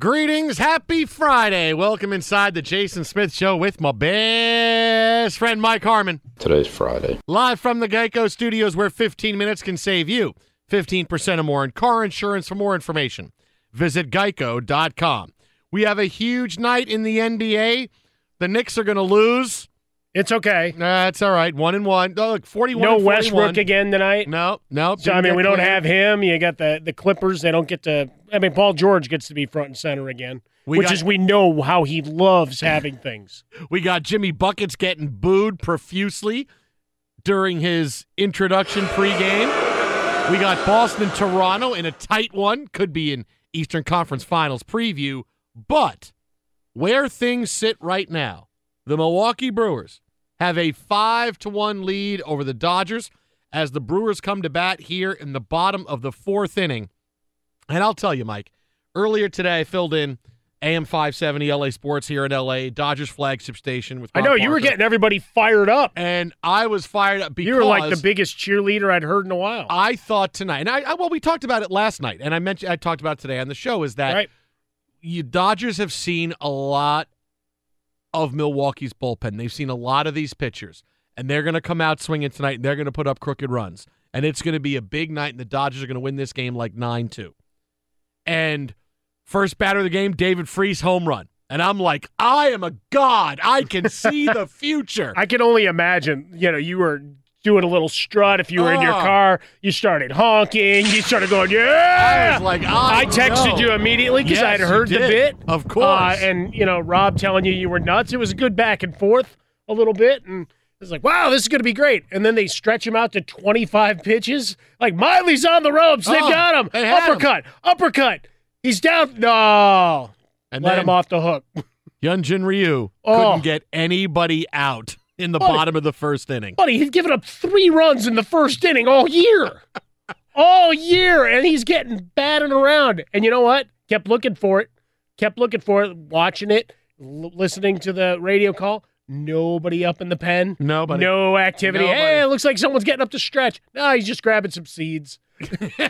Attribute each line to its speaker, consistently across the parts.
Speaker 1: Greetings, happy Friday. Welcome inside the Jason Smith Show with my best friend Mike Harmon.
Speaker 2: Today's Friday.
Speaker 1: Live from the Geico Studios, where 15 minutes can save you 15% or more in car insurance. For more information, visit geico.com. We have a huge night in the NBA. The Knicks are going to lose.
Speaker 3: It's okay.
Speaker 1: That's all right. One and one. Oh, look, 41
Speaker 3: No
Speaker 1: 41.
Speaker 3: Westbrook again tonight.
Speaker 1: No, no.
Speaker 3: So I mean,
Speaker 1: get
Speaker 3: we don't have him. You got the the Clippers. They don't get to. I mean, Paul George gets to be front and center again,
Speaker 1: We
Speaker 3: which
Speaker 1: got-
Speaker 3: is we know how he loves having things.
Speaker 1: We got Jimmy Buckets getting booed profusely during his introduction pregame. We got Boston Toronto in a tight one, could be an Eastern Conference Finals preview. But where things sit right now, the Milwaukee Brewers have a five to one lead over the Dodgers as the Brewers come to bat here in the bottom of the fourth inning. And I'll tell you, Mike, earlier today I filled in AM 570 LA Sports here in LA, Dodgers flagship station with
Speaker 3: I
Speaker 1: Rob
Speaker 3: know you were getting everybody fired up.
Speaker 1: and I was fired up because
Speaker 3: You were like the biggest cheerleader I'd heard in a while.
Speaker 1: I thought tonight, and I, I well, we talked about it last night, and I mentioned I talked about it today on the show. Is that
Speaker 3: Right.
Speaker 1: you Dodgers have seen a lot of Milwaukee's bullpen. They've seen a lot of these pitchers, and they're going to come out swinging tonight, and they're going to put up crooked runs, and it's going to be a big night, and the Dodgers are going to win this game like nine two. And first batter of the game, David Freese home run, and I'm like, I am a god. I can see the future.
Speaker 3: I can only imagine. You know, you were doing a little strut if you were in your
Speaker 1: Oh.
Speaker 3: car. You started honking. You started going, yeah.
Speaker 1: I was like, I
Speaker 3: I texted
Speaker 1: know.
Speaker 3: you immediately because
Speaker 1: Yes,
Speaker 3: I'd heard the
Speaker 1: did.
Speaker 3: bit.
Speaker 1: Of course.
Speaker 3: Uh, and, you know, Rob telling you you were nuts. It was a good back and forth a little bit. And it's like, wow, this is going to be great. And then they stretch him out to 25 pitches. Like, Miley's on the ropes. They've
Speaker 1: Oh,
Speaker 3: got him.
Speaker 1: they had him.
Speaker 3: uppercut, uppercut. He's down. No.
Speaker 1: And
Speaker 3: Let
Speaker 1: then
Speaker 3: him off the hook.
Speaker 1: Hyun-Jin Ryu
Speaker 3: Oh.
Speaker 1: couldn't get anybody out in the
Speaker 3: Buddy.
Speaker 1: bottom of the first inning.
Speaker 3: Buddy, he's given up three runs in the first inning all year. all year. And he's getting batted around. And you know what? Kept looking for it. Kept looking for it, watching it, l- listening to the radio call. Nobody up in the pen.
Speaker 1: Nobody.
Speaker 3: No activity.
Speaker 1: Nobody.
Speaker 3: Hey, it looks like someone's getting up to stretch. No, he's just grabbing some seeds.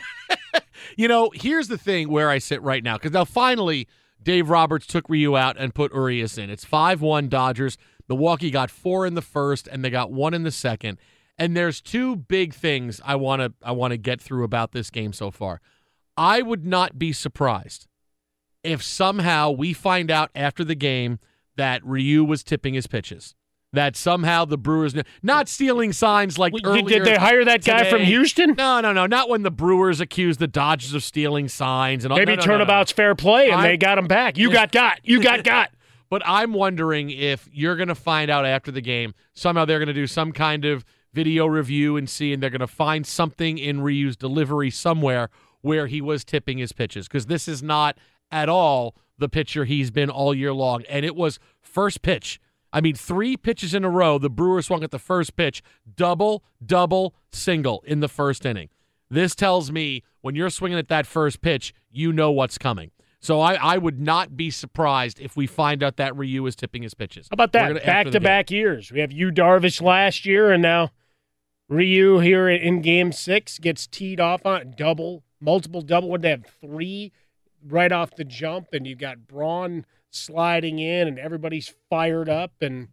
Speaker 1: You know, here's the thing where I sit right now because now finally Dave Roberts took Ryu out and put Urias in. It's 5 1 Dodgers. Milwaukee got four in the first and they got one in the second. And there's two big things I want to I want to get through about this game so far. I would not be surprised if somehow we find out after the game that Ryu was tipping his pitches. That somehow the Brewers not stealing signs like earlier
Speaker 3: did they hire that guy from. Houston?
Speaker 1: No, no, no. Not when the Brewers accused the Dodgers of stealing signs and all.
Speaker 3: Maybe
Speaker 1: no, no, no, no.
Speaker 3: turnabout's fair play and
Speaker 1: I-
Speaker 3: they got him back. You got got. You got got.
Speaker 1: But I'm wondering if you're going to find out after the game somehow they're going to do some kind of video review and see, and they're going to find something in Ryu's delivery somewhere where he was tipping his pitches because this is not at all the pitcher he's been all year long, and it was first pitch. I mean, three pitches in a row. The Brewers swung at the first pitch, double, double, single in the first inning. This tells me when you're swinging at that first pitch, you know what's coming. So I, I would not be surprised if we find out that Ryu is tipping his pitches.
Speaker 3: How about that? Back to back years. We have Yu Darvish last year, and now Ryu here in Game Six gets teed off on double, multiple double. Would they have three right off the jump? And you've got Braun sliding in, and everybody's fired up and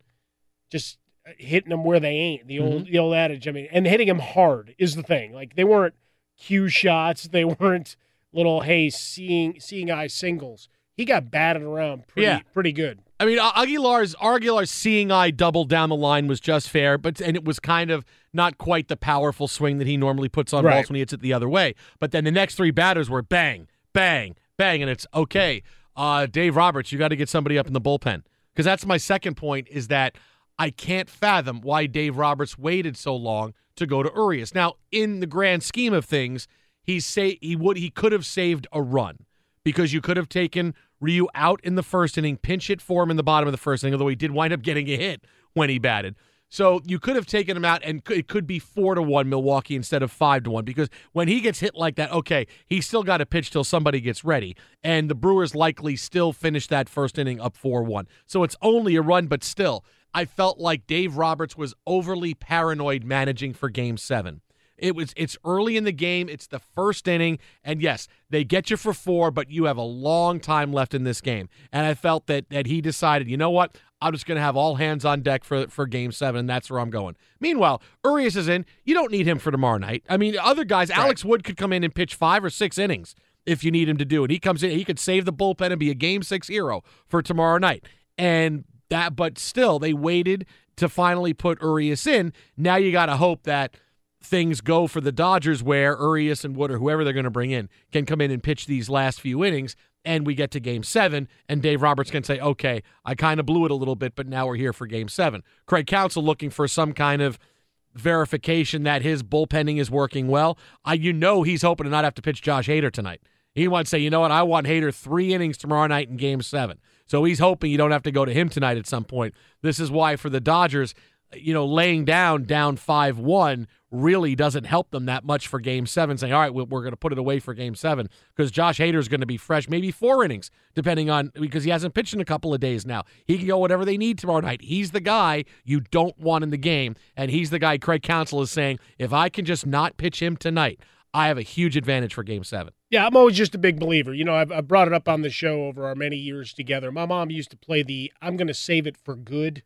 Speaker 3: just hitting them where they ain't. The old
Speaker 1: Mhm.
Speaker 3: the old adage. I mean, and hitting them hard is the thing. Like they weren't cue shots. They weren't little hey seeing seeing eye singles. He got batted around pretty
Speaker 1: Yeah.
Speaker 3: pretty good.
Speaker 1: I mean, Aguilar's Aguilar's seeing eye double down the line was just fair, but and it was kind of not quite the powerful swing that he normally puts on
Speaker 3: Right.
Speaker 1: balls when he hits it the other way. But then the next three batters were bang, bang, bang, and it's okay. Uh, Dave Roberts, you got to get somebody up in the bullpen because that's my second point. Is that I can't fathom why Dave Roberts waited so long to go to Urias. Now, in the grand scheme of things, he say he would he could have saved a run because you could have taken Ryu out in the first inning, pinch hit for him in the bottom of the first inning, although he did wind up getting a hit when he batted. So you could have taken him out, and it could be four to one Milwaukee instead of five to one because when he gets hit like that, okay, he's still got to pitch till somebody gets ready, and the Brewers likely still finish that first inning up four one. So it's only a run, but still, I felt like Dave Roberts was overly paranoid managing for Game Seven. It was it's early in the game, it's the first inning, and yes, they get you for four, but you have a long time left in this game. And I felt that that he decided, you know what? I'm just gonna have all hands on deck for for game seven, and that's where I'm going. Meanwhile, Urias is in. You don't need him for tomorrow night. I mean, other guys, Alex Wood could come in and pitch five or six innings if you need him to do it. He comes in, he could save the bullpen and be a game six hero for tomorrow night. And that but still they waited to finally put Urias in. Now you gotta hope that things go for the Dodgers where Urias and Wood or whoever they're going to bring in can come in and pitch these last few innings and we get to game seven and Dave Roberts can say, okay, I kind of blew it a little bit, but now we're here for game seven. Craig Counsell looking for some kind of verification that his bullpenning is working well. I, you know he's hoping to not have to pitch Josh Hader tonight. He wants to say, you know what, I want Hader three innings tomorrow night in game seven. So he's hoping you don't have to go to him tonight at some point. This is why for the Dodgers, you know, laying down down 5 1 really doesn't help them that much for game seven, saying, all right, we're going to put it away for game seven because Josh Hader is going to be fresh, maybe four innings, depending on because he hasn't pitched in a couple of days now. He can go whatever they need tomorrow night. He's the guy you don't want in the game. And he's the guy Craig Counsell is saying, if I can just not pitch him tonight, I have a huge advantage for game seven.
Speaker 3: Yeah, I'm always just a big believer. You know, I've, I've brought it up on the show over our many years together. My mom used to play the "I'm going to save it for good"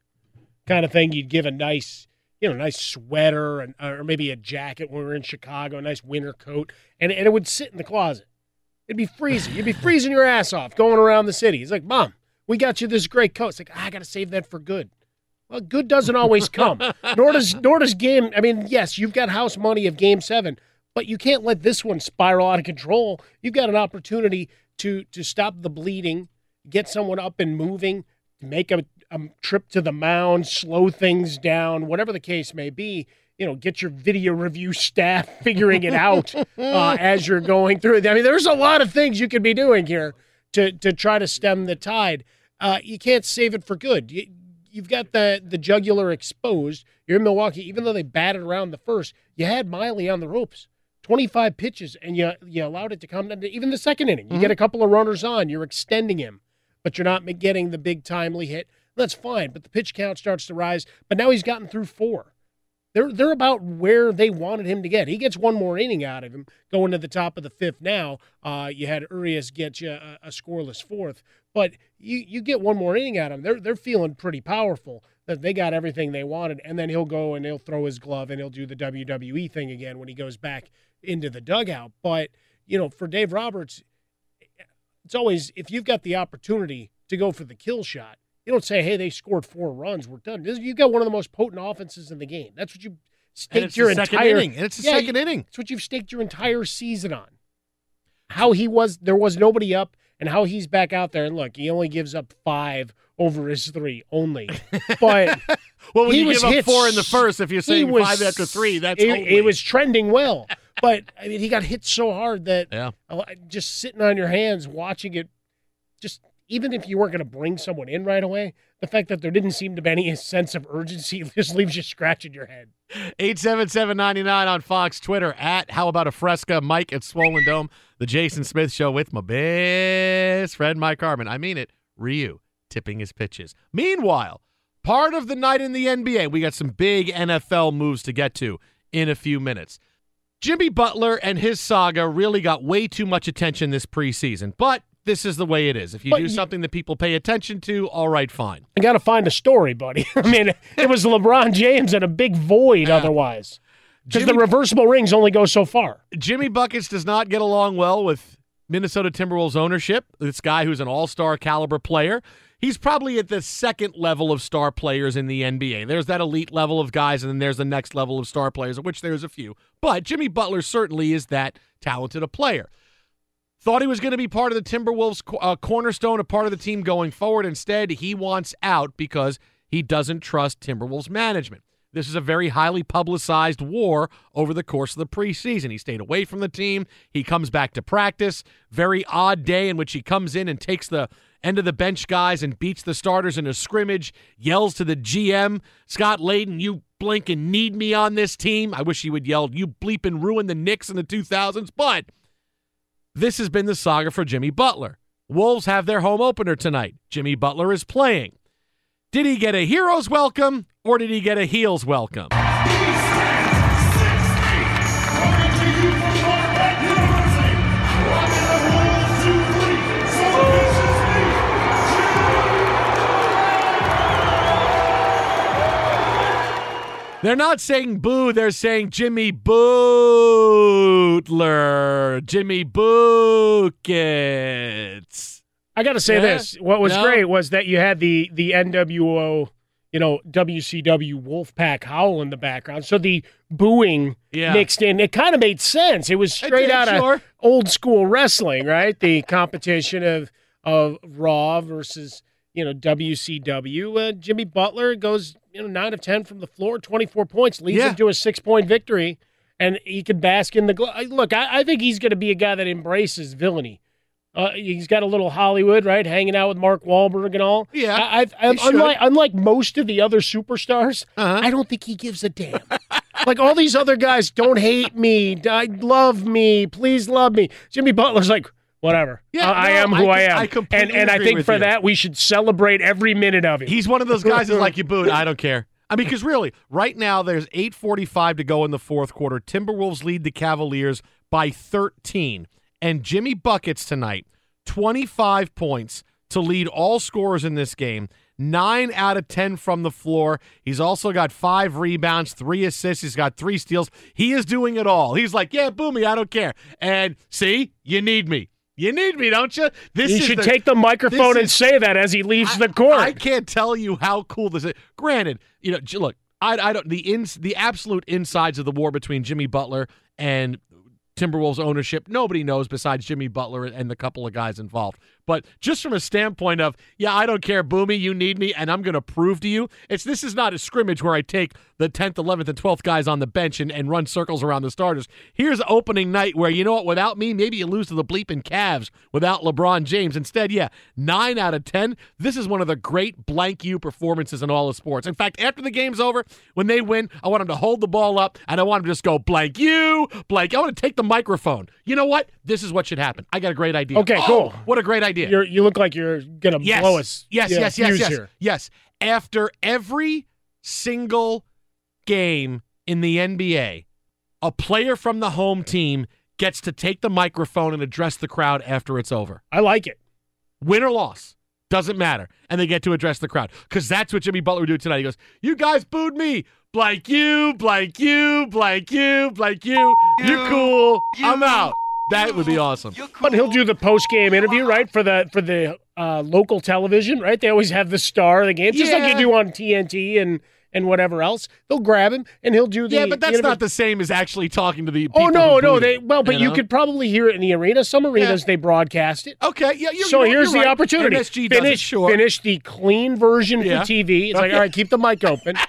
Speaker 3: kind of thing. You'd give a nice, you know, nice sweater and or maybe a jacket when we were in Chicago, a nice winter coat, and and it would sit in the closet. It'd be freezing. You'd be freezing your ass off going around the city. It's like, Mom, we got you this great coat. It's like "Ah, I got to save that for good. Well, good doesn't always come. nor does nor does game. I mean, yes, you've got house money of Game Seven, but you can't let this one spiral out of control. You've got an opportunity to to stop the bleeding, get someone up and moving, make a, a trip to the mound, slow things down, whatever the case may be. you know, get your video review staff figuring it out uh, as you're going through. it. I mean, there's a lot of things you could be doing here to to try to stem the tide. Uh, you can't save it for good. You, you've got the the jugular exposed. You're in Milwaukee, even though they batted around the first. You had Miley on the ropes. 25 pitches, and you you allowed it to come down to even the second inning. You get a couple of runners on, you're extending him, but you're not getting the big timely hit. That's fine, but the pitch count starts to rise. But now he's gotten through four. They're they're about where they wanted him to get. He gets one more inning out of him going to the top of the fifth. Now uh, you had Urias get you a, a scoreless fourth, but you you get one more inning out of him. They're they're feeling pretty powerful that they got everything they wanted, and then he'll go and he'll throw his glove and he'll do the WWE thing again when he goes back into the dugout. But you know, for Dave Roberts, it's always if you've got the opportunity to go for the kill shot, you don't say, "Hey, they scored four runs, we're done." You got one of the most potent offenses in the game. That's what you staked your entire
Speaker 1: inning. And it's the
Speaker 3: Yeah,
Speaker 1: second inning.
Speaker 3: It's what you've staked your entire season on. How he was, there was nobody up, and how he's back out there. And look, he only gives up five over his three only, but.
Speaker 1: Well, when
Speaker 3: he
Speaker 1: you
Speaker 3: was
Speaker 1: give up
Speaker 3: hit
Speaker 1: four in the first, if you're saying
Speaker 3: was
Speaker 1: five after three, that's
Speaker 3: it, it was trending well. But I mean, he got hit so hard that
Speaker 1: Yeah.
Speaker 3: just sitting on your hands watching it, just even if you weren't going to bring someone in right away, the fact that there didn't seem to be any sense of urgency just leaves you scratching your head.
Speaker 1: 87799 on Fox Twitter at How About a Fresca, Mike at Swollen Dome, The Jason Smith Show with my best friend Mike Harmon. I mean it, Ryu tipping his pitches. Meanwhile, part of the night in the NBA, we got some big NFL moves to get to in a few minutes. Jimmy Butler and his saga really got way too much attention this preseason, but this is the way it is. If you
Speaker 3: But
Speaker 1: do something that people pay attention to, all right, fine.
Speaker 3: I got to find a story, buddy. I mean, it was LeBron James and a big void otherwise. Because the reversible rings only go so far.
Speaker 1: Jimmy Buckets does not get along well with Minnesota Timberwolves ownership. This guy who's an all-star caliber player. He's probably at the second level of star players in the NBA. There's that elite level of guys, and then there's the next level of star players, of which there's a few. But Jimmy Butler certainly is that talented a player. Thought he was going to be part of the Timberwolves uh, cornerstone, a part of the team going forward. Instead, he wants out because he doesn't trust Timberwolves management. This is a very highly publicized war over the course of the preseason. He stayed away from the team. He comes back to practice. Very odd day in which he comes in and takes the end of the bench guys and beats the starters in a scrimmage, yells to the GM, Scott Layden, you blink and need me on this team. I wish he would yell, you bleep and ruin the Knicks in the 2000s, but this has been the saga for Jimmy Butler. Wolves have their home opener tonight. Jimmy Butler is playing. Did he get a hero's welcome or did he get a heel's welcome? They're not saying boo, they're saying Jimmy Bootler. Jimmy Bookets.
Speaker 3: I got to say
Speaker 1: Yeah?
Speaker 3: this: what was
Speaker 1: No?
Speaker 3: great was that you had the the NWO, you know, WCW Wolfpack howl in the background, so the booing
Speaker 1: Yeah.
Speaker 3: mixed in. It kind of made sense. It was straight
Speaker 1: did,
Speaker 3: out
Speaker 1: sure.
Speaker 3: of old school wrestling, right? The competition of of Raw versus you know WCW. Uh, Jimmy Butler goes you know nine of ten from the floor, twenty four points, leads
Speaker 1: Yeah.
Speaker 3: him to a six point victory, and he can bask in the glow. Look, I, I think he's going to be a guy that embraces villainy. Uh, he's got a little Hollywood, right? Hanging out with Mark Wahlberg and all.
Speaker 1: Yeah,
Speaker 3: I,
Speaker 1: he
Speaker 3: unlike unlike most of the other superstars,
Speaker 1: Uh-huh.
Speaker 3: I don't think he gives a damn. like all these other guys, don't hate me, I love me, please love me. Jimmy Butler's like, whatever.
Speaker 1: Yeah,
Speaker 3: I, I am who
Speaker 1: I
Speaker 3: I, am,
Speaker 1: I completely
Speaker 3: and and I think for
Speaker 1: you.
Speaker 3: that we should celebrate every minute of it.
Speaker 1: He's one of those guys that's like you booed. I don't care. I mean, because really, right now there's 8:45 to go in the fourth quarter. Timberwolves lead the Cavaliers by 13, and Jimmy buckets tonight, 25 points to lead all scorers in this game. Nine out of 10 from the floor. He's also got five rebounds, three assists. He's got three steals. He is doing it all. He's like, yeah, boo me. I don't care. And see, you need me. You need me, don't you? This
Speaker 3: he
Speaker 1: is
Speaker 3: should
Speaker 1: the-
Speaker 3: take the microphone and
Speaker 1: is-
Speaker 3: say that as he leaves the court.
Speaker 1: I can't tell you how cool this is. Granted, you know, look, I, I don't the ins the absolute insides of the war between Jimmy Butler and Timberwolves ownership. Nobody knows besides Jimmy Butler and the couple of guys involved. But just from a standpoint of, yeah, I don't care, Boomy, you need me, and I'm going to prove to you. It's this is not a scrimmage where I take the 10th, 11th, and 12th guys on the bench and, and run circles around the starters. Here's opening night where you know what? Without me, maybe you lose to the bleeping Cavs without LeBron James. Instead, yeah, nine out of ten. This is one of the great blank you performances in all of sports. In fact, after the game's over, when they win, I want them to hold the ball up and I want them to just go blank you, blank. I want to take the microphone. You know what? This is what should happen. I got a great idea.
Speaker 3: Okay,
Speaker 1: Oh,
Speaker 3: cool.
Speaker 1: What a great idea.
Speaker 3: You're, you look like you're gonna
Speaker 1: yes.
Speaker 3: blow us.
Speaker 1: Yes,
Speaker 3: yeah,
Speaker 1: yes, yes, yes, yes. After every single game in the NBA, a player from the home team gets to take the microphone and address the crowd after it's over.
Speaker 3: I like it.
Speaker 1: Win or loss. Doesn't matter. And they get to address the crowd. Because that's what Jimmy Butler would do tonight. He goes, You guys booed me. Blank you, blank you, blank you, blank you. You're cool. I'm out. That would be awesome.
Speaker 3: But he'll do the post game interview, right? For the for the uh, local television, right? They always have the star of the game, just like you do on TNT and and whatever else. They'll grab him and he'll do the
Speaker 1: Yeah, but that's
Speaker 3: interview.
Speaker 1: not the same as actually talking to the people.
Speaker 3: Oh no,
Speaker 1: who
Speaker 3: no, they well, but you,
Speaker 1: know?
Speaker 3: could probably hear it in the arena. Some arenas they broadcast it.
Speaker 1: Okay, yeah, you're,
Speaker 3: so
Speaker 1: you're-
Speaker 3: here's
Speaker 1: you're
Speaker 3: the
Speaker 1: right.
Speaker 3: opportunity.
Speaker 1: MSG does it,
Speaker 3: finish,
Speaker 1: sure.
Speaker 3: finish the clean version
Speaker 1: Yeah.
Speaker 3: for TV. It's like, all right, keep the mic open.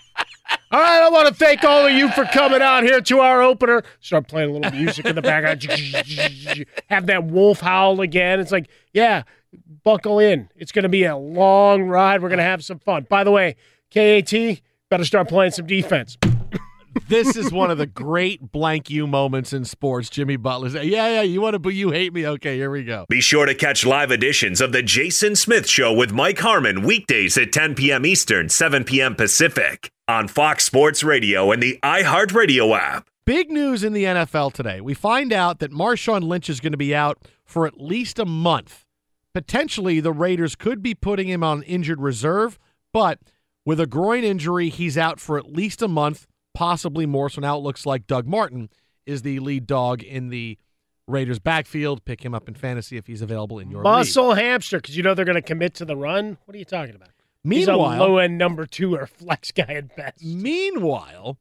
Speaker 3: all right, I want to thank all of you for coming out here to our opener. Start playing a little music in the background. Have that wolf howl again. It's like, yeah, buckle in. It's going to be a long ride. We're going to have some fun. By the way, KAT better start playing some defense.
Speaker 1: this is one of the great blank you moments in sports. Jimmy Butler. said, Yeah, yeah, you want to, but you hate me. Okay, here we go.
Speaker 4: Be sure to catch live editions of The Jason Smith Show with Mike Harmon weekdays at 10 p.m. Eastern, 7 p.m. Pacific on Fox Sports Radio and the iHeartRadio app.
Speaker 1: Big news in the NFL today. We find out that Marshawn Lynch is going to be out for at least a month. Potentially, the Raiders could be putting him on injured reserve, but with a groin injury, he's out for at least a month, possibly more. So now it looks like Doug Martin is the lead dog in the Raiders backfield. Pick him up in fantasy if he's available in your league.
Speaker 3: Muscle hamster, because you know they're going to commit to the run. What are you talking about? He's a
Speaker 1: Meanwhile,
Speaker 3: low end number two or flex guy at best.
Speaker 1: Meanwhile,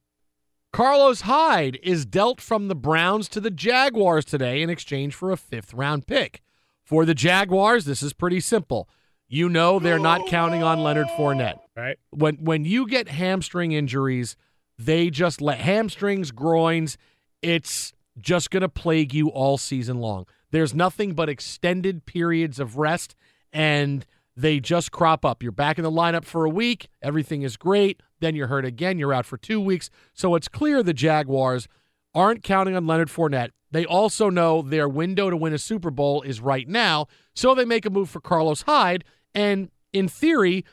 Speaker 1: Carlos Hyde is dealt from the Browns to the Jaguars today in exchange for a fifth round pick. For the Jaguars, this is pretty simple. You know they're not counting on Leonard Fournette.
Speaker 3: Right.
Speaker 1: When when you get hamstring injuries, they just let hamstrings, groins, it's just going to plague you all season long. There's nothing but extended periods of rest and they just crop up. You're back in the lineup for a week, everything is great, then you're hurt again, you're out for 2 weeks. So it's clear the Jaguars aren't counting on Leonard Fournette. They also know their window to win a Super Bowl is right now, so they make a move for Carlos Hyde and in theory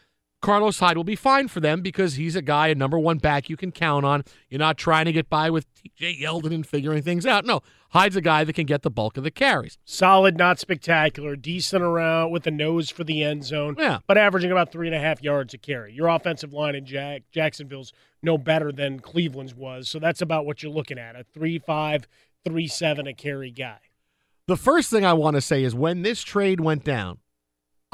Speaker 1: Carlos Hyde will be fine for them because he's a guy, a number one back you can count on. You're not trying to get by with TJ Yeldon and figuring things out. No, Hyde's a guy that can get the bulk of the carries.
Speaker 3: Solid, not spectacular, decent around with a nose for the end zone.
Speaker 1: Yeah.
Speaker 3: But averaging about three and a half yards a carry. Your offensive line in Jack Jacksonville's no better than Cleveland's was. So that's about what you're looking at. A three five, three seven a carry guy.
Speaker 1: The first thing I want to say is when this trade went down,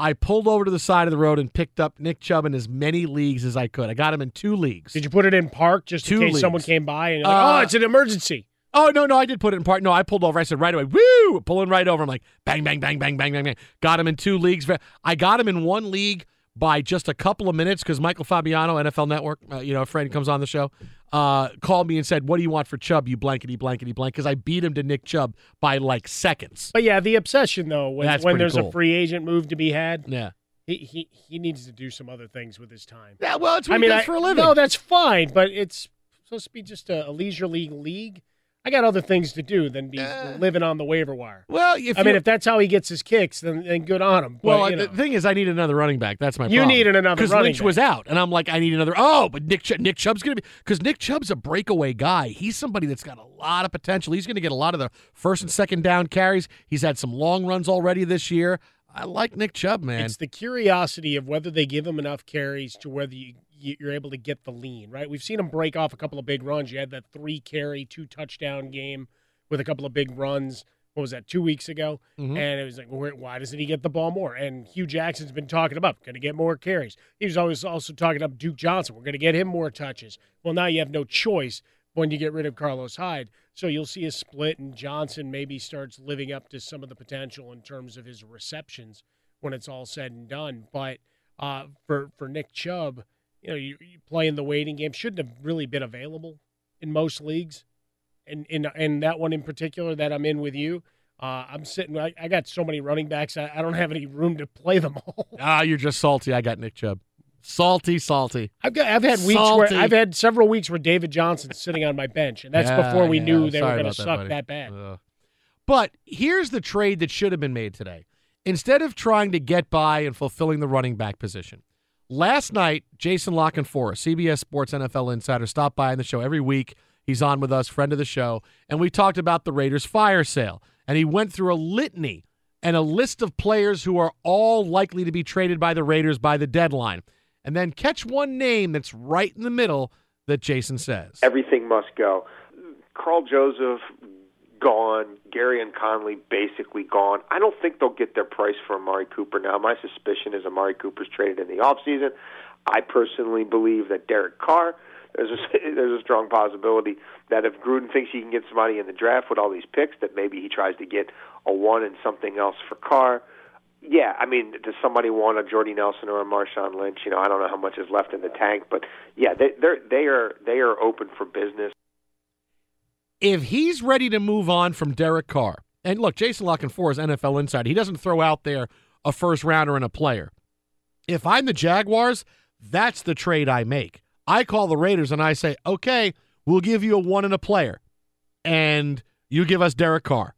Speaker 1: I pulled over to the side of the road and picked up Nick Chubb in as many leagues as I could. I got him in two leagues.
Speaker 3: Did you put it in park just
Speaker 1: Two
Speaker 3: in case
Speaker 1: leagues.
Speaker 3: someone came by and you're like,
Speaker 1: Uh,
Speaker 3: oh, it's an emergency?
Speaker 1: Oh no, no, I did put it in park. No, I pulled over. I said right away, woo, pulling right over. I'm like, bang, bang, bang, bang, bang, bang, bang. Got him in two leagues. I got him in one league by just a couple of minutes because Michael Fabiano, NFL Network, uh, you know, a friend comes on the show, uh, called me and said, "What do you want for Chubb? You blankety blankety blank." Because I beat him to Nick Chubb by like seconds.
Speaker 3: But yeah, the obsession though, when,
Speaker 1: That's
Speaker 3: when there's
Speaker 1: cool.
Speaker 3: a free agent move to be had,
Speaker 1: Yeah.
Speaker 3: he, he he needs to do some other things with his time.
Speaker 1: Yeah, well, it's what
Speaker 3: I
Speaker 1: he
Speaker 3: mean,
Speaker 1: does
Speaker 3: I-
Speaker 1: for a living.
Speaker 3: No, that's fine, but it's supposed to be just a, a leisure league league. I got other things to do than be living on the waiver wire.
Speaker 1: Well, if
Speaker 3: I mean, if that's how he gets his kicks, then, then good on him. But,
Speaker 1: Well,
Speaker 3: you
Speaker 1: the thing is, I need another running back. That's my
Speaker 3: You
Speaker 1: problem.
Speaker 3: needed another
Speaker 1: because Lynch was out, and I'm like, I need another. Oh, but Nick Chubb, Nick Chubb's gonna be because Nick Chubb's a breakaway guy. He's somebody that's got a lot of potential. He's gonna get a lot of the first and second down carries. He's had some long runs already this year. I like Nick Chubb, man.
Speaker 3: It's the curiosity of whether they give him enough carries to whether you- you're able to get the lean, right? We've seen him break off a couple of big runs. You had that three carry, two touchdown game with a couple of big runs. What was that, two weeks ago?
Speaker 1: Mhm.
Speaker 3: And it was like, why doesn't he get the ball more? And Hue Jackson's been talking about going to get more carries. He was always also talking up Duke Johnson. We're going to get him more touches. Well, now you have no choice when you get rid of Carlos Hyde. So you'll see a split, and Johnson maybe starts living up to some of the potential in terms of his receptions when it's all said and done. But uh, for for Nick Chubb, you know, you, you playing the waiting game shouldn't have really been available in most leagues, and in in that one in particular that I'm in with you. Uh, I'm sitting. I, I got so many running backs. I, I don't have any room to play them all.
Speaker 1: Ah, you're just salty. I got Nick Chubb. Salty, salty.
Speaker 3: I've got. I've had weeks
Speaker 1: Salty.
Speaker 3: where I've had several weeks where David Johnson's sitting on my bench, and that's
Speaker 1: Yeah,
Speaker 3: before we
Speaker 1: yeah.
Speaker 3: knew they were going to suck
Speaker 1: buddy.
Speaker 3: that bad.
Speaker 1: Ugh. But here's the trade that should have been made today. Instead of trying to get by and fulfilling the running back position, last night, Jason La Canfora, CBS Sports NFL Insider, stopped by on the show every week. He's on with us, friend of the show, and we talked about the Raiders fire sale. And he went through a litany and a list of players who are all likely to be traded by the Raiders by the deadline. And then catch one name that's right in the middle that Jason says.
Speaker 5: Everything must go. Karl Joseph gone. Gareon Conley basically gone. I don't think they'll get their price for Amari Cooper now. My suspicion is Amari Cooper's traded in the offseason. I personally believe that Derek Carr. There's a, there's a strong possibility that if Gruden thinks he can get somebody in the draft with all these picks, that maybe he tries to get a one and something else for Carr. Yeah, I mean, does somebody want a Jordy Nelson or a Marshawn Lynch? You know, I don't know how much is left in the tank, but yeah, they they're they are they are open for business.
Speaker 1: If he's ready to move on from Derek Carr, and look, Jason La Canfora is NFL insider. He doesn't throw out there a first rounder and a player. If I'm the Jaguars, that's the trade I make. I call the Raiders and I say, okay, we'll give you a one and a player, and you give us Derek Carr.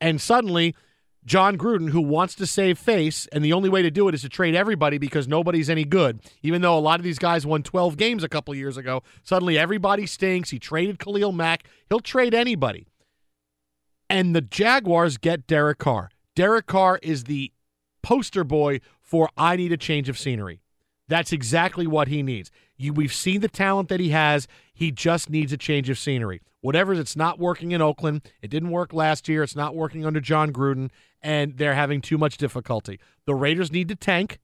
Speaker 1: And suddenly, Jon Gruden, who wants to save face, and the only way to do it is to trade everybody because nobody's any good. Even though a lot of these guys won 12 games a couple years ago, suddenly everybody stinks. He traded Khalil Mack. He'll trade anybody. And the Jaguars get Derek Carr. Derek Carr is the poster boy for I need a change of scenery. That's exactly what he needs. You, we've seen the talent that he has. He just needs a change of scenery. Whatever, it's not working in Oakland. It didn't work last year. It's not working under Jon Gruden, and they're having too much difficulty. The Raiders need to tank,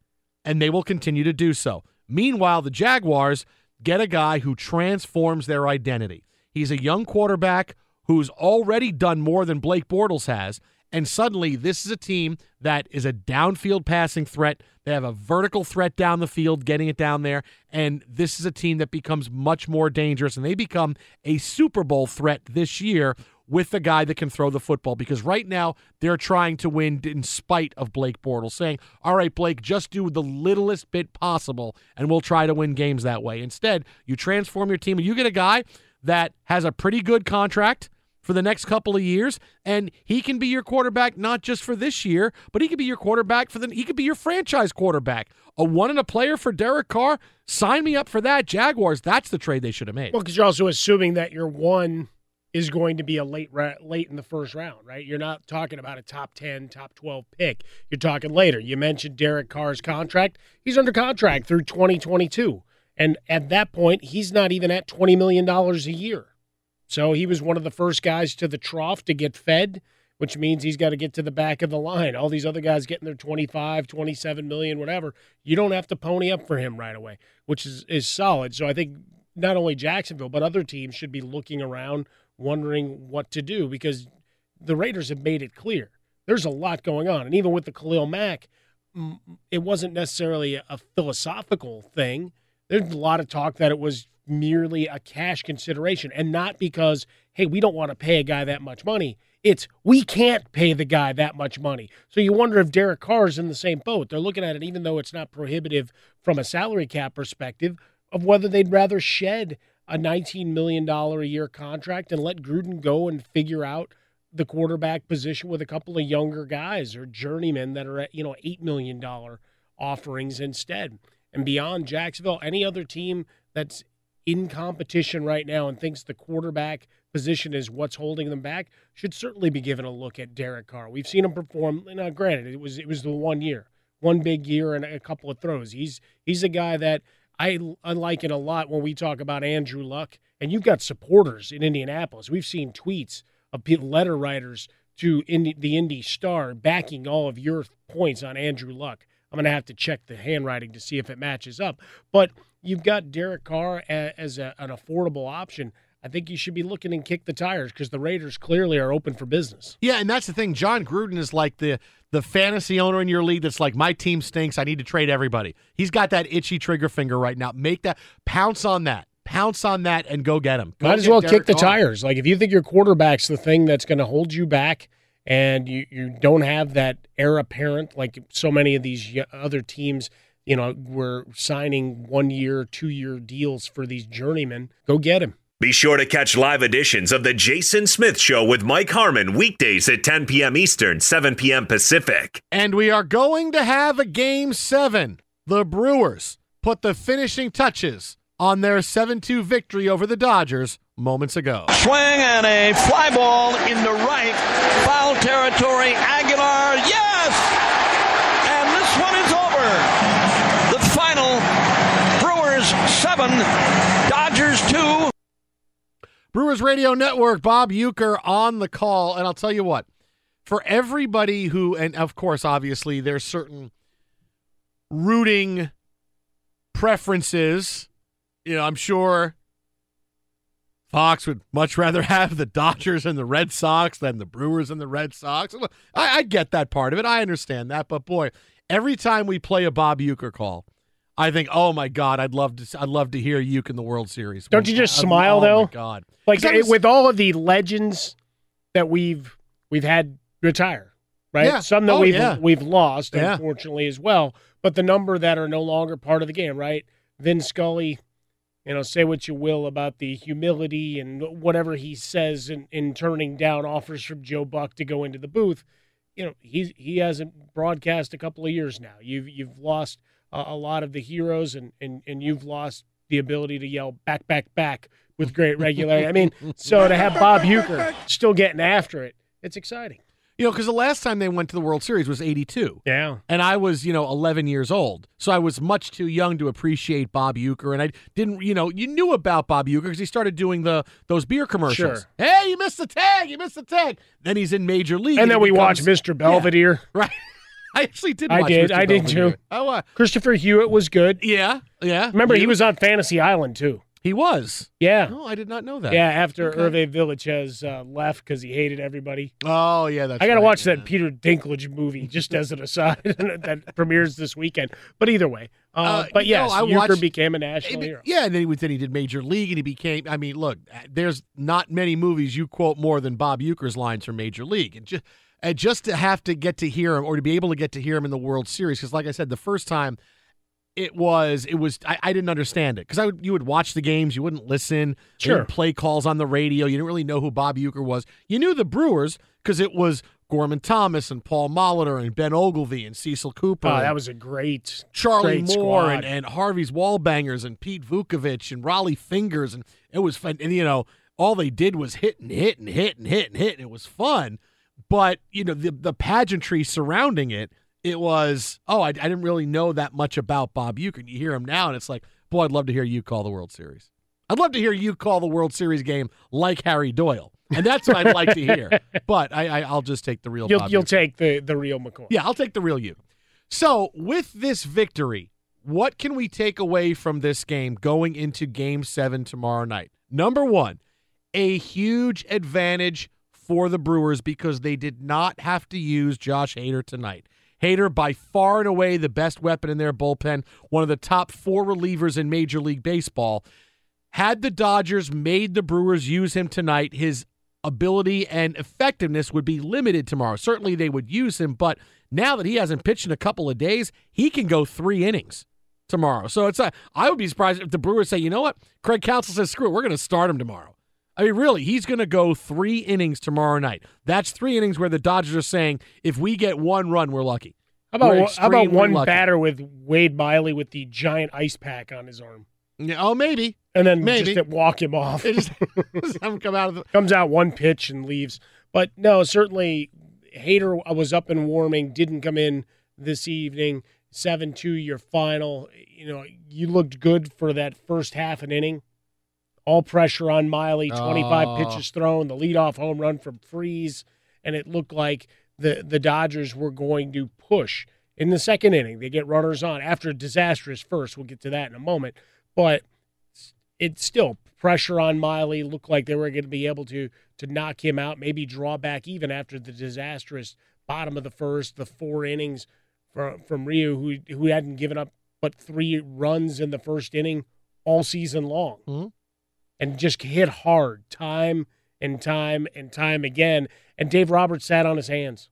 Speaker 1: and they will continue to do so. Meanwhile, the Jaguars get a guy who transforms their identity. He's a young quarterback who's already done more than Blake Bortles has. And suddenly, this is a team that is a downfield passing threat. They have a vertical threat down the field, getting it down there. And this is a team that becomes much more dangerous. And they become a Super Bowl threat this year with the guy that can throw the football. Because right now, they're trying to win in spite of Blake Bortles, saying, All right, Blake, just do the littlest bit possible, and we'll try to win games that way. Instead, you transform your team, and you get a guy that has a pretty good contract for the next couple of years and he can be your quarterback not just for this year but he could be your quarterback for the he could be your franchise quarterback a one and a player for Derek Carr sign me up for that Jaguars that's the trade they should have made
Speaker 3: Well, because you're also assuming that your one is going to be a late ra- late in the first round, right? You're not talking about a top 10, top 12 pick. You're talking later. You mentioned Derek Carr's contract. He's under contract through 2022. And at that point, he's not even at $20 million a year. So he was one of the first guys to the trough to get fed, which means he's got to get to the back of the line. All these other guys getting their 25, 27 million, whatever. You don't have to pony up for him right away, which is, is solid. So I think not only Jacksonville, but other teams should be looking around, wondering what to do because the Raiders have made it clear. There's a lot going on. And even with the Khalil Mack, it wasn't necessarily a philosophical thing. There's a lot of talk that it was merely a cash consideration and not because, hey, we don't want to pay a guy that much money. It's we can't pay the guy that much money. So you wonder if Derek Carr is in the same boat. They're looking at it, even though it's not prohibitive from a salary cap perspective, of whether they'd rather shed a $19 million a year contract and let Gruden go and figure out the quarterback position with a couple of younger guys or journeymen that are at, you know, $8 million offerings instead. And beyond Jacksonville, any other team that's in competition right now and thinks the quarterback position is what's holding them back should certainly be given a look at Derek Carr. We've seen him perform. Now, uh, granted, it was it was the one year, one big year, and a couple of throws. He's he's a guy that I, I like it a lot when we talk about Andrew Luck. And you've got supporters in Indianapolis. We've seen tweets of letter writers to Indy, the Indy Star backing all of your points on Andrew Luck. I'm going to have to check the handwriting to see if it matches up. But you've got Derek Carr as a, an affordable option. I think you should be looking and kick the tires because the Raiders clearly are open for business.
Speaker 1: Yeah, and that's the thing. John Gruden is like the the fantasy owner in your league that's like, my team stinks. I need to trade everybody. He's got that itchy trigger finger right now. Make that pounce on that. Pounce on that and go get him. Go
Speaker 3: Might as well
Speaker 1: Derek
Speaker 3: kick the
Speaker 1: Carr.
Speaker 3: tires. Like if you think your quarterback's the thing that's going to hold you back, and you you don't have that heir apparent like so many of these other teams. You know, were signing one year, two year deals for these journeymen. Go get him.
Speaker 4: Be sure to catch live editions of The Jason Smith Show with Mike Harmon weekdays at 10 p.m. Eastern, 7 p.m. Pacific.
Speaker 1: And we are going to have a game seven. The Brewers put the finishing touches on their 7 2 victory over the Dodgers moments ago.
Speaker 6: Swing and a fly ball into right. Foul territory. Aguilar, yes! And this one is over. The final Brewers 7, Dodgers 2.
Speaker 1: Brewers Radio Network, Bob Uecker on the call. And I'll tell you what, for everybody who, and of course, obviously, there's certain rooting preferences. You know, I'm sure Fox would much rather have the Dodgers and the Red Sox than the Brewers and the Red Sox. I, I get that part of it. I understand that. But boy, every time we play a Bob Uecker call, I think, oh my God, I'd love to. I'd love to hear Uecker in the World Series.
Speaker 3: Don't you just
Speaker 1: I-
Speaker 3: smile
Speaker 1: oh
Speaker 3: though?
Speaker 1: My God,
Speaker 3: Like
Speaker 1: I was-
Speaker 3: with all of the legends that we've we've had retire, right?
Speaker 1: Yeah.
Speaker 3: Some that
Speaker 1: Oh,
Speaker 3: we've
Speaker 1: yeah.
Speaker 3: we've lost,
Speaker 1: Yeah.
Speaker 3: unfortunately, as well. But the number that are no longer part of the game, right? Vin Scully, you know, say what you will about the humility and whatever he says in, in turning down offers from Joe Buck to go into the booth. You know, he's he hasn't broadcast a couple of years now. You've you've lost a, a lot of the heroes, and, and and you've lost the ability to yell back, back, back with great regularity. I mean, so to have Bob Uecker still getting after it, it's exciting.
Speaker 1: You know, because the last time they went to the World Series was '82.
Speaker 3: Yeah.
Speaker 1: And I was, you know, 11 years old. So I was much too young to appreciate Bob Uecker. And I didn't, you know, you knew about Bob Uecker because he started doing the those beer commercials.
Speaker 3: Sure.
Speaker 1: Hey, you missed the tag. You missed the tag. Then he's in Major League.
Speaker 3: And then we
Speaker 1: becomes-
Speaker 3: watched Mr. Belvedere.
Speaker 1: Right. I actually did
Speaker 3: I did.
Speaker 1: Mr.
Speaker 3: I did too.
Speaker 1: Oh, uh,
Speaker 3: Christopher Hewitt was good.
Speaker 1: Yeah. Yeah.
Speaker 3: Remember, he was on Fantasy Island too.
Speaker 1: He was.
Speaker 3: Yeah.
Speaker 1: Oh, I did not know that.
Speaker 3: Yeah, after
Speaker 1: Okay.
Speaker 3: Hervé Villechaize uh, left because he hated everybody.
Speaker 1: Oh, yeah. That's
Speaker 3: I got to
Speaker 1: right,
Speaker 3: watch
Speaker 1: yeah.
Speaker 3: that Peter Dinklage movie just as an aside that premieres this weekend. But either way, uh,
Speaker 1: Uh,
Speaker 3: but yes, Uecker
Speaker 1: watched-
Speaker 3: became a national hero.
Speaker 1: Yeah, and then he, then he did Major League, and he became. I mean, look, there's not many movies you quote more than Bob Uecker's lines from Major League, and just and just to have to get to hear him or to be able to get to hear him in the World Series, because like I said, the first time it was it was I, I didn't understand it because I would you would watch the games, you wouldn't listen,
Speaker 3: Sure.
Speaker 1: play calls on the radio, you didn't really know who Bob Uecker was. You knew the Brewers because it was Gorman Thomas and Paul Molitor and Ben Oglivie and Cecil Cooper.
Speaker 3: Oh, that was a great
Speaker 1: Charlie
Speaker 3: great
Speaker 1: Moore and, and Harvey's Wallbangers and Pete Vuckovich and Rollie Fingers and it was fun. And you know, all they did was hit and hit and hit and hit and hit. And it was fun, but you know the the pageantry surrounding it, it was oh I, I didn't really know that much about Bob Uecker. You hear him now, and it's like boy, I'd love to hear you call the World Series. I'd love to hear you call the World Series game like Harry Doyle, and that's what I'd like to hear. But I, I I'll just take the real.
Speaker 3: you'll
Speaker 1: Bob
Speaker 3: you'll take the the real McCoy.
Speaker 1: Yeah, I'll take the real you. So, with this victory, what can we take away from this game going into game seven tomorrow night? Number one, a huge advantage for the Brewers because they did not have to use Josh Hader tonight. Hader, by far and away the best weapon in their bullpen, one of the top four relievers in Major League Baseball. Had the Dodgers made the Brewers use him tonight, his ability and effectiveness would be limited tomorrow. Certainly they would use him, but now that he hasn't pitched in a couple of days, he can go three innings tomorrow. So it's a, I would be surprised if the Brewers say, you know what? Craig Counsell says, screw it, we're going to start him tomorrow. I mean, really, he's going to go three innings tomorrow night. That's three innings where the Dodgers are saying, if we get one run, we're lucky.
Speaker 3: How about one- how about one
Speaker 1: lucky.
Speaker 3: batter with Wade Miley with the giant ice pack on his arm,
Speaker 1: Yeah, oh, maybe.
Speaker 3: and then
Speaker 1: Maybe.
Speaker 3: just walk him off?
Speaker 1: Just come out of the.
Speaker 3: comes out one pitch and leaves. But no, certainly Hader was up and warming, didn't come in this evening. 7 2, your final. You know, you looked good for that first half an inning. All pressure on Miley, 25
Speaker 1: Oh.
Speaker 3: pitches thrown, the leadoff home run from Freese, and it looked like the, the Dodgers were going to push. In the second inning, they get runners on after a disastrous first. We'll get to that in a moment. But it's still pressure on Miley. Looked like they were going to be able to to knock him out, maybe draw back even after the disastrous bottom of the first, the four innings from from Ryu, who who hadn't given up but three runs in the first inning all season long,
Speaker 1: mm-hmm.
Speaker 3: And just hit hard time and time and time again. And Dave Roberts sat on his hands.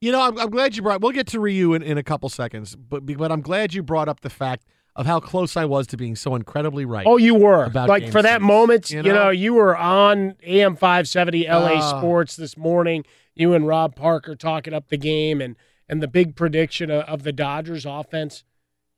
Speaker 1: You know, I'm, I'm glad you brought. We'll get to Ryu in, in a couple seconds, but but I'm glad you brought up the fact of how close I was to being so incredibly right.
Speaker 3: Oh, you were
Speaker 1: about
Speaker 3: like for that moment.
Speaker 1: you
Speaker 3: You know?
Speaker 1: know?
Speaker 3: you were on AM five seventy LA
Speaker 1: Ah.
Speaker 3: Sports this morning. You and Rob Parker talking up the game and and the big prediction of, of the Dodgers offense.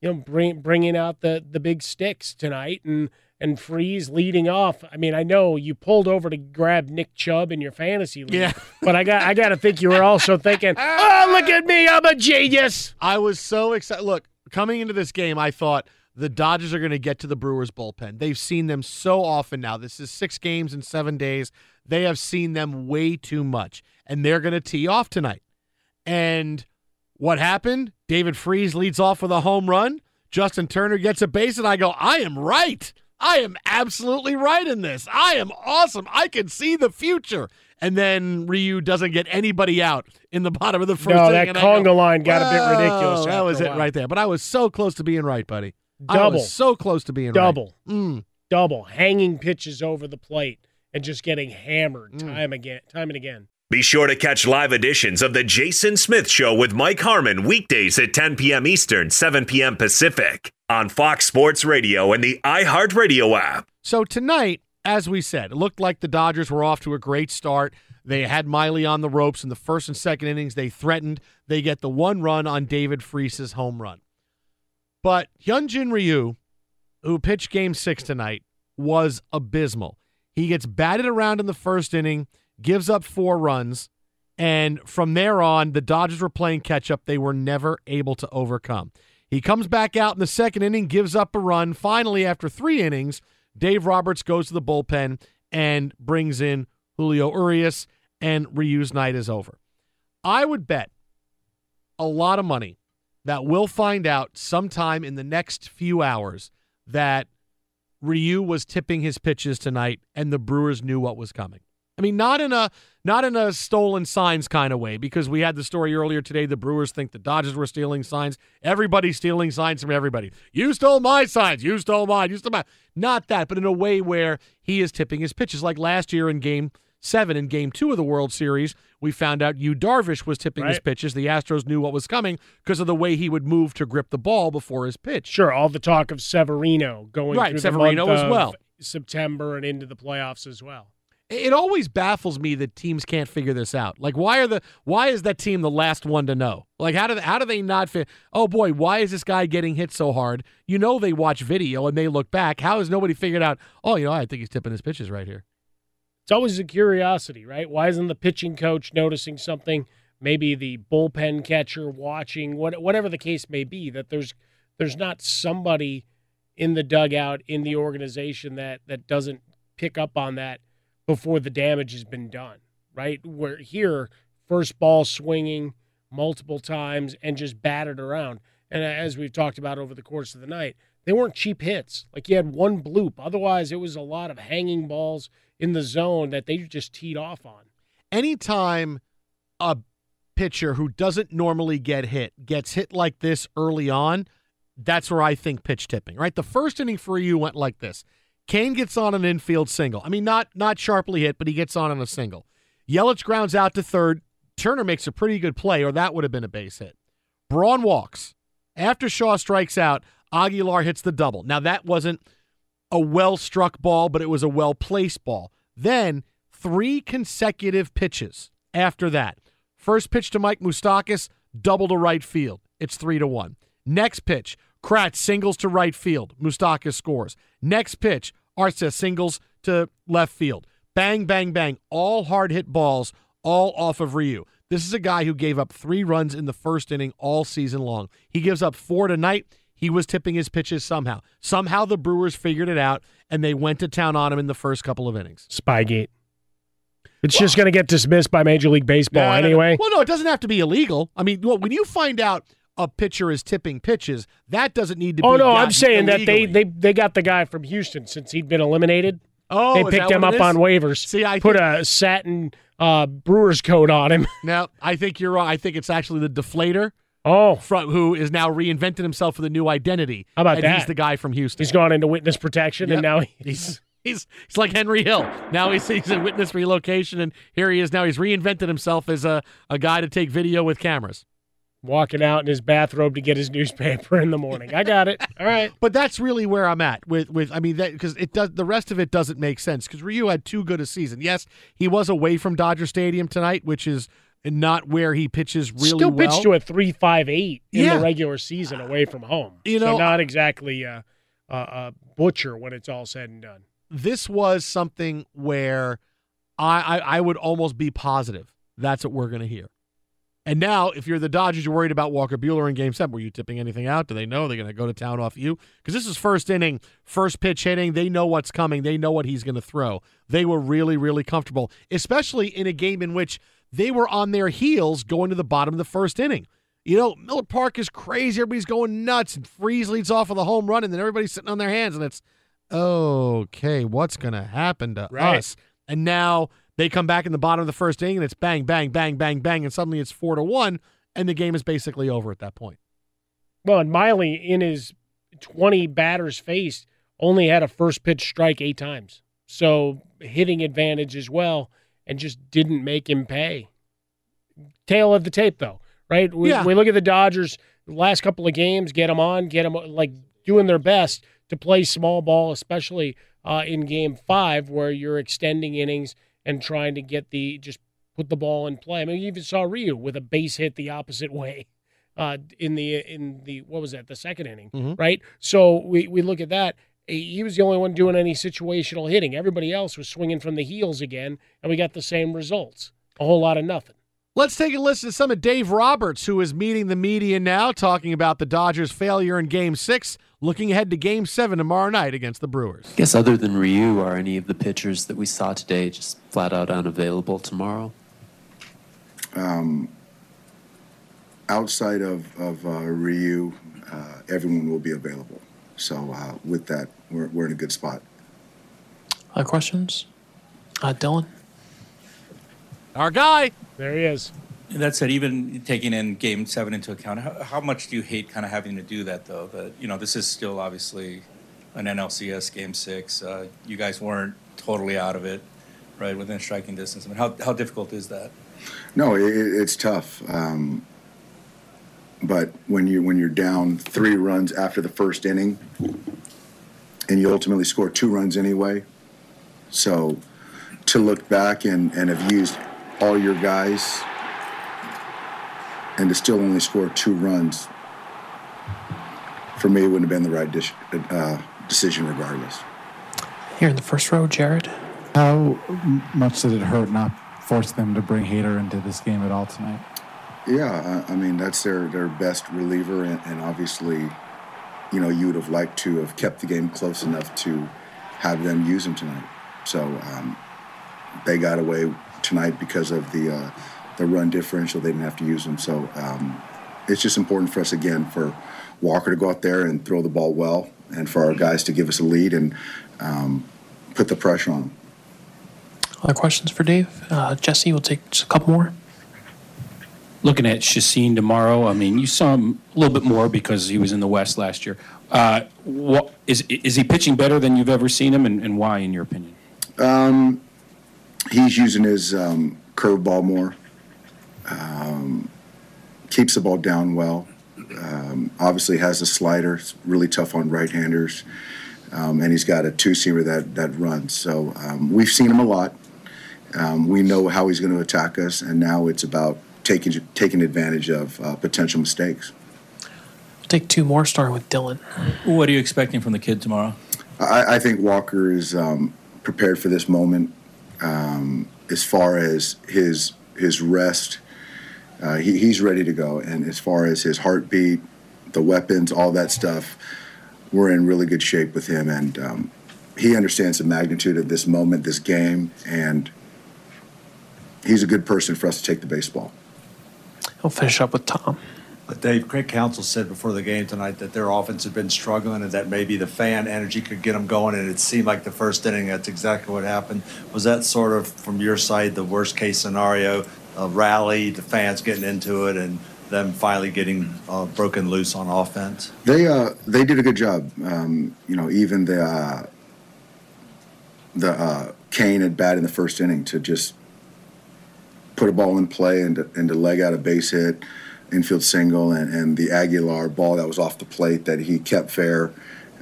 Speaker 3: You know, bring, bringing out the the big sticks tonight and and Freese leading off. I mean, I know you pulled over to grab Nick Chubb in your fantasy league.
Speaker 1: Yeah.
Speaker 3: but I got I got to think you were also thinking, oh, look at me, I'm a genius.
Speaker 1: I was so excited. Look, coming into this game, I thought the Dodgers are going to get to the Brewers bullpen. They've seen them so often now. This is six games in seven days. They have seen them way too much, and they're going to tee off tonight. And what happened? David Freese leads off with a home run. Justin Turner gets a base, and I go, I am right. I am absolutely right in this. I am awesome. I can see the future. And then Ryu doesn't get anybody out in the bottom of the first
Speaker 3: No, that
Speaker 1: I go,
Speaker 3: conga line got a bit ridiculous
Speaker 1: That was it right there. But I was so close to being right, buddy. I
Speaker 3: Double.
Speaker 1: was so close to being
Speaker 3: double,
Speaker 1: right. Mm.
Speaker 3: double, hanging pitches over the plate and just getting hammered
Speaker 1: Mm.
Speaker 3: time again, time and again.
Speaker 4: Be sure to catch live editions of The Jason Smith Show with Mike Harmon weekdays at 10 p.m. Eastern, 7 p.m. Pacific on Fox Sports Radio and the iHeartRadio app.
Speaker 1: So tonight, as we said, it looked like the Dodgers were off to a great start. They had Miley on the ropes in the first and second innings. They threatened. They get the one run on David Freese's home run. But Hyun-Jin Ryu, who pitched game six tonight, was abysmal. He gets batted around in the first inning, gives up four runs, and from there on, the Dodgers were playing catch up. They were never able to overcome. He comes back out in the second inning, gives up a run. Finally, after three innings, Dave Roberts goes to the bullpen and brings in Julio Urias, and Ryu's night is over. I would bet a lot of money that we'll find out sometime in the next few hours that Ryu was tipping his pitches tonight and the Brewers knew what was coming. I mean, not in a not in a stolen signs kind of way, because we had the story earlier today. The Brewers think the Dodgers were stealing signs. Everybody's stealing signs from everybody. You stole my signs. You stole mine. You stole mine. Not that, but in a way where he is tipping his pitches. Like last year in Game Seven, in Game Two of the World Series, we found out Yu Darvish was tipping his pitches. The Astros knew what was coming because of the way he would move to grip the ball before his pitch.
Speaker 3: Sure, all the talk of Severino going
Speaker 1: Right,
Speaker 3: through
Speaker 1: Severino as well.
Speaker 3: September and into the playoffs as well.
Speaker 1: It always baffles me that teams can't figure this out. Like, why are the why is that team the last one to know? Like, how do they, how do they not fit? Oh boy, why is this guy getting hit so hard? You know, they watch video and they look back. How has nobody figured out? Oh, you know, I think he's tipping his pitches right here.
Speaker 3: It's always a curiosity, right? Why isn't the pitching coach noticing something? Maybe the bullpen catcher watching, what, whatever the case may be. That there's there's not somebody in the dugout in the organization that that doesn't pick up on that before the damage has been done, right? Where here, first ball swinging multiple times and just batted around. And as we've talked about over the course of the night, they weren't cheap hits. Like you had one bloop. Otherwise, it was a lot of hanging balls in the zone that they just teed off on.
Speaker 1: Anytime a pitcher who doesn't normally get hit gets hit like this early on, that's where I think pitch tipping. Right, the first inning for you went like this. Cain gets on an infield single. I mean, not not sharply hit, but he gets on on a single. Yelich grounds out to third. Turner makes a pretty good play, or that would have been a base hit. Braun walks. After Shaw strikes out, Aguilar hits the double. Now that wasn't a well struck ball, but it was a well placed ball. Then three consecutive pitches after that. First pitch to Mike Moustakas, double to right field. It's three to one. Next pitch, Kratz singles to right field. Moustakas scores. Next pitch, Arcia singles to left field. Bang, bang, bang. All hard hit balls, all off of Ryu. This is a guy who gave up three runs in the first inning all season long. He gives up four tonight. He was tipping his pitches somehow. Somehow the Brewers figured it out and they went to town on him in the first couple of innings.
Speaker 3: Spygate. It's just going to get dismissed by Major League Baseball
Speaker 1: No, no, no.
Speaker 3: anyway.
Speaker 1: Well, no, it doesn't have to be illegal. I mean, well, when you find out a pitcher is tipping pitches. That doesn't need to
Speaker 3: Oh
Speaker 1: be.
Speaker 3: Oh no, I'm saying that they, they they got the guy from Houston since he'd been eliminated.
Speaker 1: Oh,
Speaker 3: they picked him up on waivers.
Speaker 1: See, I
Speaker 3: put
Speaker 1: think-
Speaker 3: a satin uh, Brewers coat on him.
Speaker 1: Now, I think you're wrong. I think it's actually the deflator.
Speaker 3: Oh,
Speaker 1: from, who is now reinvented himself with a new identity.
Speaker 3: How about
Speaker 1: and
Speaker 3: that?
Speaker 1: He's the guy from Houston.
Speaker 3: He's gone into witness protection, and now
Speaker 1: he's he's he's like Henry Hill. Now he's he's in witness relocation, and here he is. Now he's reinvented himself as a a guy to take video with cameras.
Speaker 3: Walking out in his bathrobe to get his newspaper in the morning. I got it. All right.
Speaker 1: But that's really where I'm at with with I mean that because it does the rest of it doesn't make sense because Ryu had too good a season. Yes, he was away from Dodger Stadium tonight, which is not where he pitches really
Speaker 3: Still
Speaker 1: well.
Speaker 3: pitched to a three five eight in
Speaker 1: Yeah.
Speaker 3: the regular season away from home.
Speaker 1: You
Speaker 3: so
Speaker 1: know,
Speaker 3: not exactly a, a, a butcher when it's all said and done.
Speaker 1: this was something where I, I, I would almost be positive that's what we're going to hear. And now, if you're the Dodgers, you're worried about Walker Buehler in Game Seven. Were you tipping anything out? Do they know they're going to go to town off you? Because this is first inning, first pitch hitting. They know what's coming. They know what he's going to throw. They were really, really comfortable, especially in a game in which they were on their heels going to the bottom of the first inning. You know, Miller Park is crazy. Everybody's going nuts, and Freese leads off with a home run, and then everybody's sitting on their hands, and it's okay, what's going to happen to
Speaker 3: Right.
Speaker 1: us? And now they come back in the bottom of the first inning, and it's bang, bang, bang, bang, bang, and suddenly it's four to one, and the game is basically over at that point.
Speaker 3: Well, and Miley in his twenty batters faced only had a first pitch strike eight times. So hitting advantage as well, and just didn't make him pay. Tail of the tape though, right? We,
Speaker 1: Yeah.
Speaker 3: we look at the Dodgers last couple of games, get them on, get them like doing their best to play small ball, especially uh, in Game Five where you're extending innings and trying to get the just put the ball in play. I mean, you even saw Ryu with a base hit the opposite way uh, in the in the what was that the second inning,
Speaker 1: Mhm.
Speaker 3: right? So we we look at that. He was the only one doing any situational hitting. Everybody else was swinging from the heels again, and we got the same results. A whole lot of nothing.
Speaker 1: Let's take a listen to some of Dave Roberts, who is meeting the media now, talking about the Dodgers' failure in Game Six, looking ahead to Game Seven tomorrow night against the Brewers.
Speaker 7: I guess other than Ryu, are any of the pitchers that we saw today just flat out unavailable tomorrow?
Speaker 8: Um, outside of, of uh, Ryu, uh, everyone will be available. So uh, with that, we're, we're in a good spot.
Speaker 7: Other questions? Uh, Dylan?
Speaker 1: Our guy.
Speaker 3: There he is.
Speaker 9: That said, even taking in Game Seven into account, how, how much do you hate kind of having to do that, though? That you know, this is still obviously an NLCS Game Six. Uh, you guys weren't totally out of it, right, within striking distance. I mean, how how difficult is that?
Speaker 8: No, it, it- it's tough. Um, but when you when you're down three runs after the first inning, and you ultimately score two runs anyway, so to look back and, and have used all your guys and to still only score two runs, for me, it wouldn't have been the right dis- uh, decision regardless.
Speaker 7: Here in the first row, Jared.
Speaker 10: How much did it hurt not force them to bring Hader into this game at all tonight?
Speaker 8: Yeah, I, I mean that's their their best reliever, and, and obviously, you know, you would have liked to have kept the game close enough to have them use him tonight. So um, they got away tonight because of the uh, the run differential. They didn't have to use them, So um, it's just important for us again for Walker to go out there and throw the ball well, and for our guys to give us a lead and um, put the pressure on them.
Speaker 7: Other questions for Dave? Uh, Jesse, we'll take just a couple more.
Speaker 11: Looking at Chacin tomorrow, I mean, you saw him a little bit more because he was in the West last year. Uh, what, is, is he pitching better than you've ever seen him, and, and why, in your opinion?
Speaker 8: Um, he's using his um, curveball more. Um, keeps the ball down well. Um, obviously has a slider. It's really tough on right-handers, um, and he's got a two-seamer that that runs. So um, we've seen him a lot. Um, we know how he's going to attack us, and now it's about taking taking advantage of uh, potential mistakes.
Speaker 7: We'll take two more, starting with Dylan.
Speaker 9: What are you expecting from the kid tomorrow?
Speaker 8: I, I think Walker is um, prepared for this moment. Um, as far as his his rest, uh, he, he's ready to go. And as far as his heartbeat, the weapons, all that stuff, we're in really good shape with him. And um, he understands the magnitude of this moment, this game, and he's a good person for us to take the baseball.
Speaker 7: I'll finish up with Tom.
Speaker 12: But Dave, Craig Counsell said before the game tonight that their offense had been struggling and that maybe the fan energy could get them going. And it seemed like the first inning, that's exactly what happened. Was that sort of, from your side, the worst case scenario? A rally, the fans getting into it, and them finally getting uh, broken loose on offense?
Speaker 8: They uh they did a good job. Um, you know, even the uh, the uh, Cain at bat in the first inning to just put a ball in play and to, and to leg out a base hit, infield single, and, and the Aguilar ball that was off the plate that he kept fair.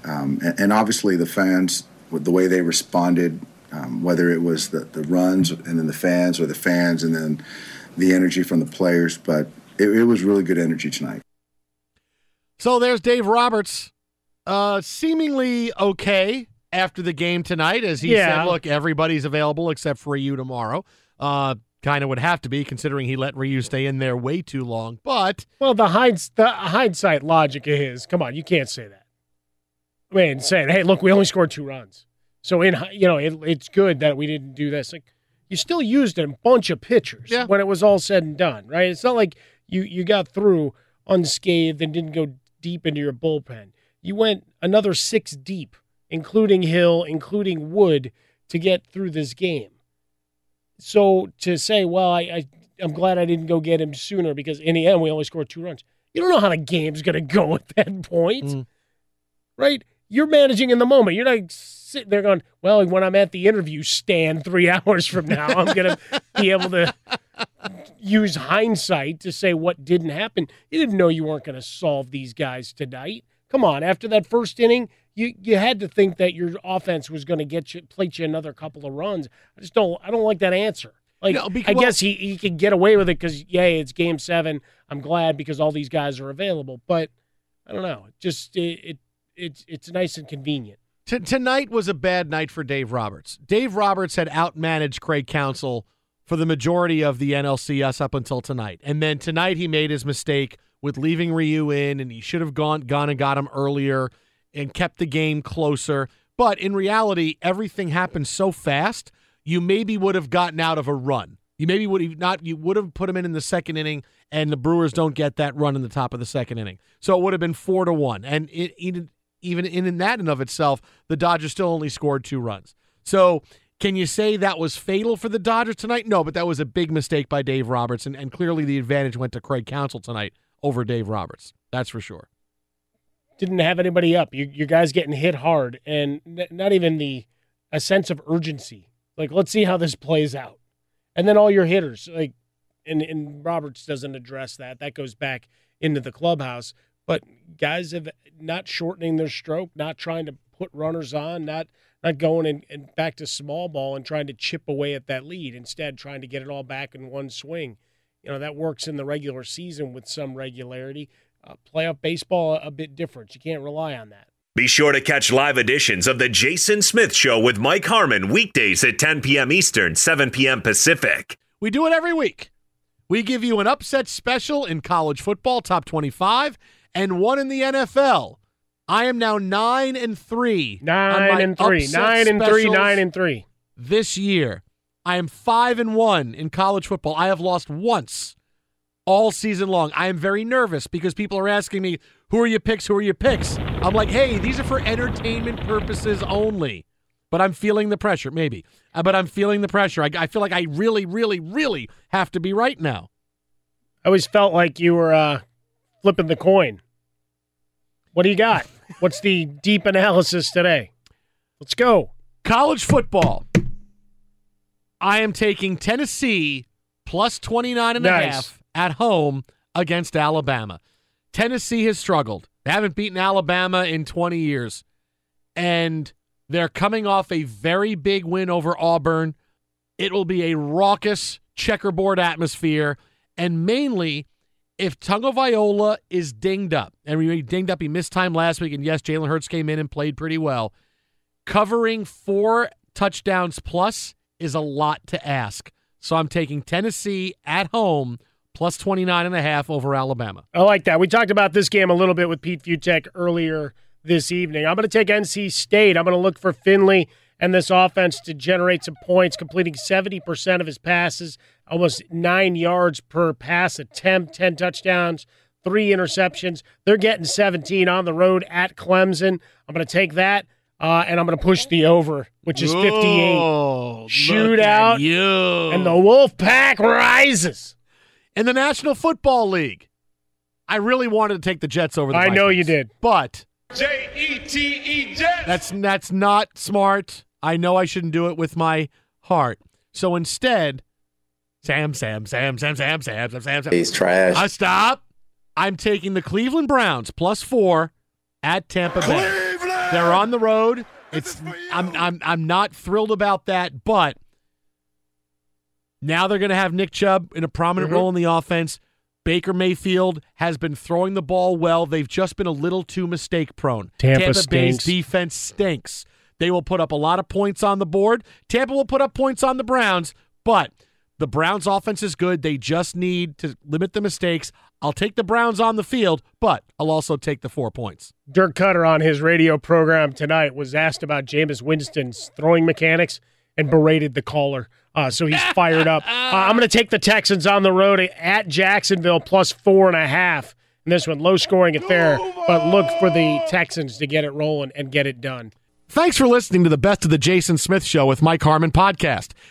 Speaker 8: Um, and, and obviously the fans, with the way they responded, um, whether it was the, the runs and then the fans or the fans and then the energy from the players, but it, it was really good energy tonight.
Speaker 1: So there's Dave Roberts, uh, seemingly okay after the game tonight, as he
Speaker 3: Yeah.
Speaker 1: said, "Look, everybody's available except for you tomorrow." Uh, kind of would have to be, considering he let Ryu stay in there way too long. But
Speaker 3: Well, the, hinds- the hindsight logic of his, come on, you can't say that. I mean, saying, hey, look, we only scored two runs. So, in you know, it, it's good that we didn't do this. Like, you still used a bunch of pitchers yeah. when it was all said and done, right? It's not like you, you got through unscathed and didn't go deep into your bullpen. You went another six deep, including Hill, including Wood, to get through this game. So to say, well, I, I I'm glad I didn't go get him sooner because in the end we only scored two runs. You don't know how the game's going to go at that point, mm. right? You're managing in the moment. You're not sitting there going, well, when I'm at the interview stand three hours from now, I'm going to be able to use hindsight to say what didn't happen. You didn't know you weren't going to solve these guys tonight. Come on, after that first inning, you you had to think that your offense was going to get you plate you another couple of runs. I just don't I don't like that answer. Like
Speaker 1: No, because-
Speaker 3: I guess he he could get away with it because yay, it's game seven. I'm glad because all these guys are available. But I don't know. Just it, it it's it's nice and convenient.
Speaker 1: T- tonight was a bad night for Dave Roberts. Dave Roberts had outmanaged Craig Counsell for the majority of the NLCS up until tonight. And then tonight he made his mistake with leaving Ryu in and he should have gone gone and got him earlier and kept the game closer. But in reality, everything happened so fast, you maybe would have gotten out of a run. You maybe would have not you would have put him in in the second inning and the Brewers don't get that run in the top of the second inning. So it would have been 4 to 1. And it, it even in, that and of itself, the Dodgers still only scored two runs. So can you say that was fatal for the Dodgers tonight? No, but that was a big mistake by Dave Roberts, and, clearly the advantage went to Craig Counsell tonight over Dave Roberts. That's for sure.
Speaker 3: Didn't have anybody up. You your guys getting hit hard and n- not even the a sense of urgency. Like let's see how this plays out. And then all your hitters like and and Roberts doesn't address that. That goes back into the clubhouse. But guys have not shortening their stroke, not trying to put runners on, not not going and, and back to small ball and trying to chip away at that lead. Instead, trying to get it all back in one swing. You know that works in the regular season with some regularity. Uh, playoff baseball a, a bit different. You can't rely on that.
Speaker 4: Be sure to catch live editions of The Jason Smith Show with Mike Harmon weekdays at 10 p.m. Eastern, 7 p.m. Pacific.
Speaker 1: We do it every week. We give you an upset special in college football, top 25, and one in the NFL. I am now nine and three.
Speaker 3: Nine and three. Nine and three. Nine and three.
Speaker 1: This year, I am five and one in college football. I have lost once all season long. I am very nervous because people are asking me, "Who are your picks? Who are your picks?" I'm like, "Hey, these are for entertainment purposes only." But I'm feeling the pressure, maybe. Uh, but I'm feeling the pressure. I, I feel like I really, really, really have to be right now.
Speaker 3: I always felt like you were uh, flipping the coin. What do you got? What's the deep analysis today? Let's go.
Speaker 1: College football. I am taking Tennessee plus 29 and a half at home against Alabama. Tennessee has struggled. They haven't beaten Alabama in 20 years. And they're coming off a very big win over Auburn. It will be a raucous checkerboard atmosphere. And mainly, if Tua Tagovailoa is dinged up, and we dinged up, he missed time last week, and yes, Jalen Hurts came in and played pretty well. Covering four touchdowns plus is a lot to ask. So I'm taking Tennessee at home plus 29 and a half over Alabama.
Speaker 3: I like that. We talked about this game a little bit with Pete Fiutak earlier this evening. I'm going to take NC State. I'm going to look for Finley and this offense to generate some points, completing 70% of his passes, almost nine yards per pass attempt, 10 touchdowns, three interceptions. They're getting 17 on the road at Clemson. I'm going to take that, uh, and I'm going to push the over, which is 58.
Speaker 1: Oh,
Speaker 3: Shootout,
Speaker 1: you.
Speaker 3: and the Wolf Pack rises.
Speaker 1: in the National Football League. I really wanted to take the Jets over the
Speaker 3: I know you did.
Speaker 1: But
Speaker 13: J E T E Jets.
Speaker 1: that's that's not smart. I know I shouldn't do it with my heart. So instead, Sam, Sam, Sam, Sam, Sam, Sam, Sam, Sam, Sam.
Speaker 2: He's trash.
Speaker 1: Uh, stop. I'm taking the Cleveland Browns plus four at Tampa Bay. They're on the road. It's I'm I'm I'm not thrilled about that, but now they're going to have Nick Chubb in a prominent
Speaker 3: Mhm.
Speaker 1: role in the offense. Baker Mayfield has been throwing the ball well. They've just been a little too mistake prone.
Speaker 3: Tampa
Speaker 1: Bay's
Speaker 3: stinks.
Speaker 1: defense stinks. They will put up a lot of points on the board. Tampa will put up points on the Browns, but the Browns offense is good. They just need to limit the mistakes. I'll take the Browns on the field, but I'll also take the four points.
Speaker 3: Dirk Koetter on his radio program tonight was asked about Jameis Winston's throwing mechanics and berated the caller. Uh, so he's fired up. Uh, I'm going to take the Texans on the road at Jacksonville plus four and a half. And this one, low scoring affair, but look for the Texans to get it rolling and get it done.
Speaker 1: Thanks for listening to the Best of the Jason Smith Show with Mike Harmon podcast.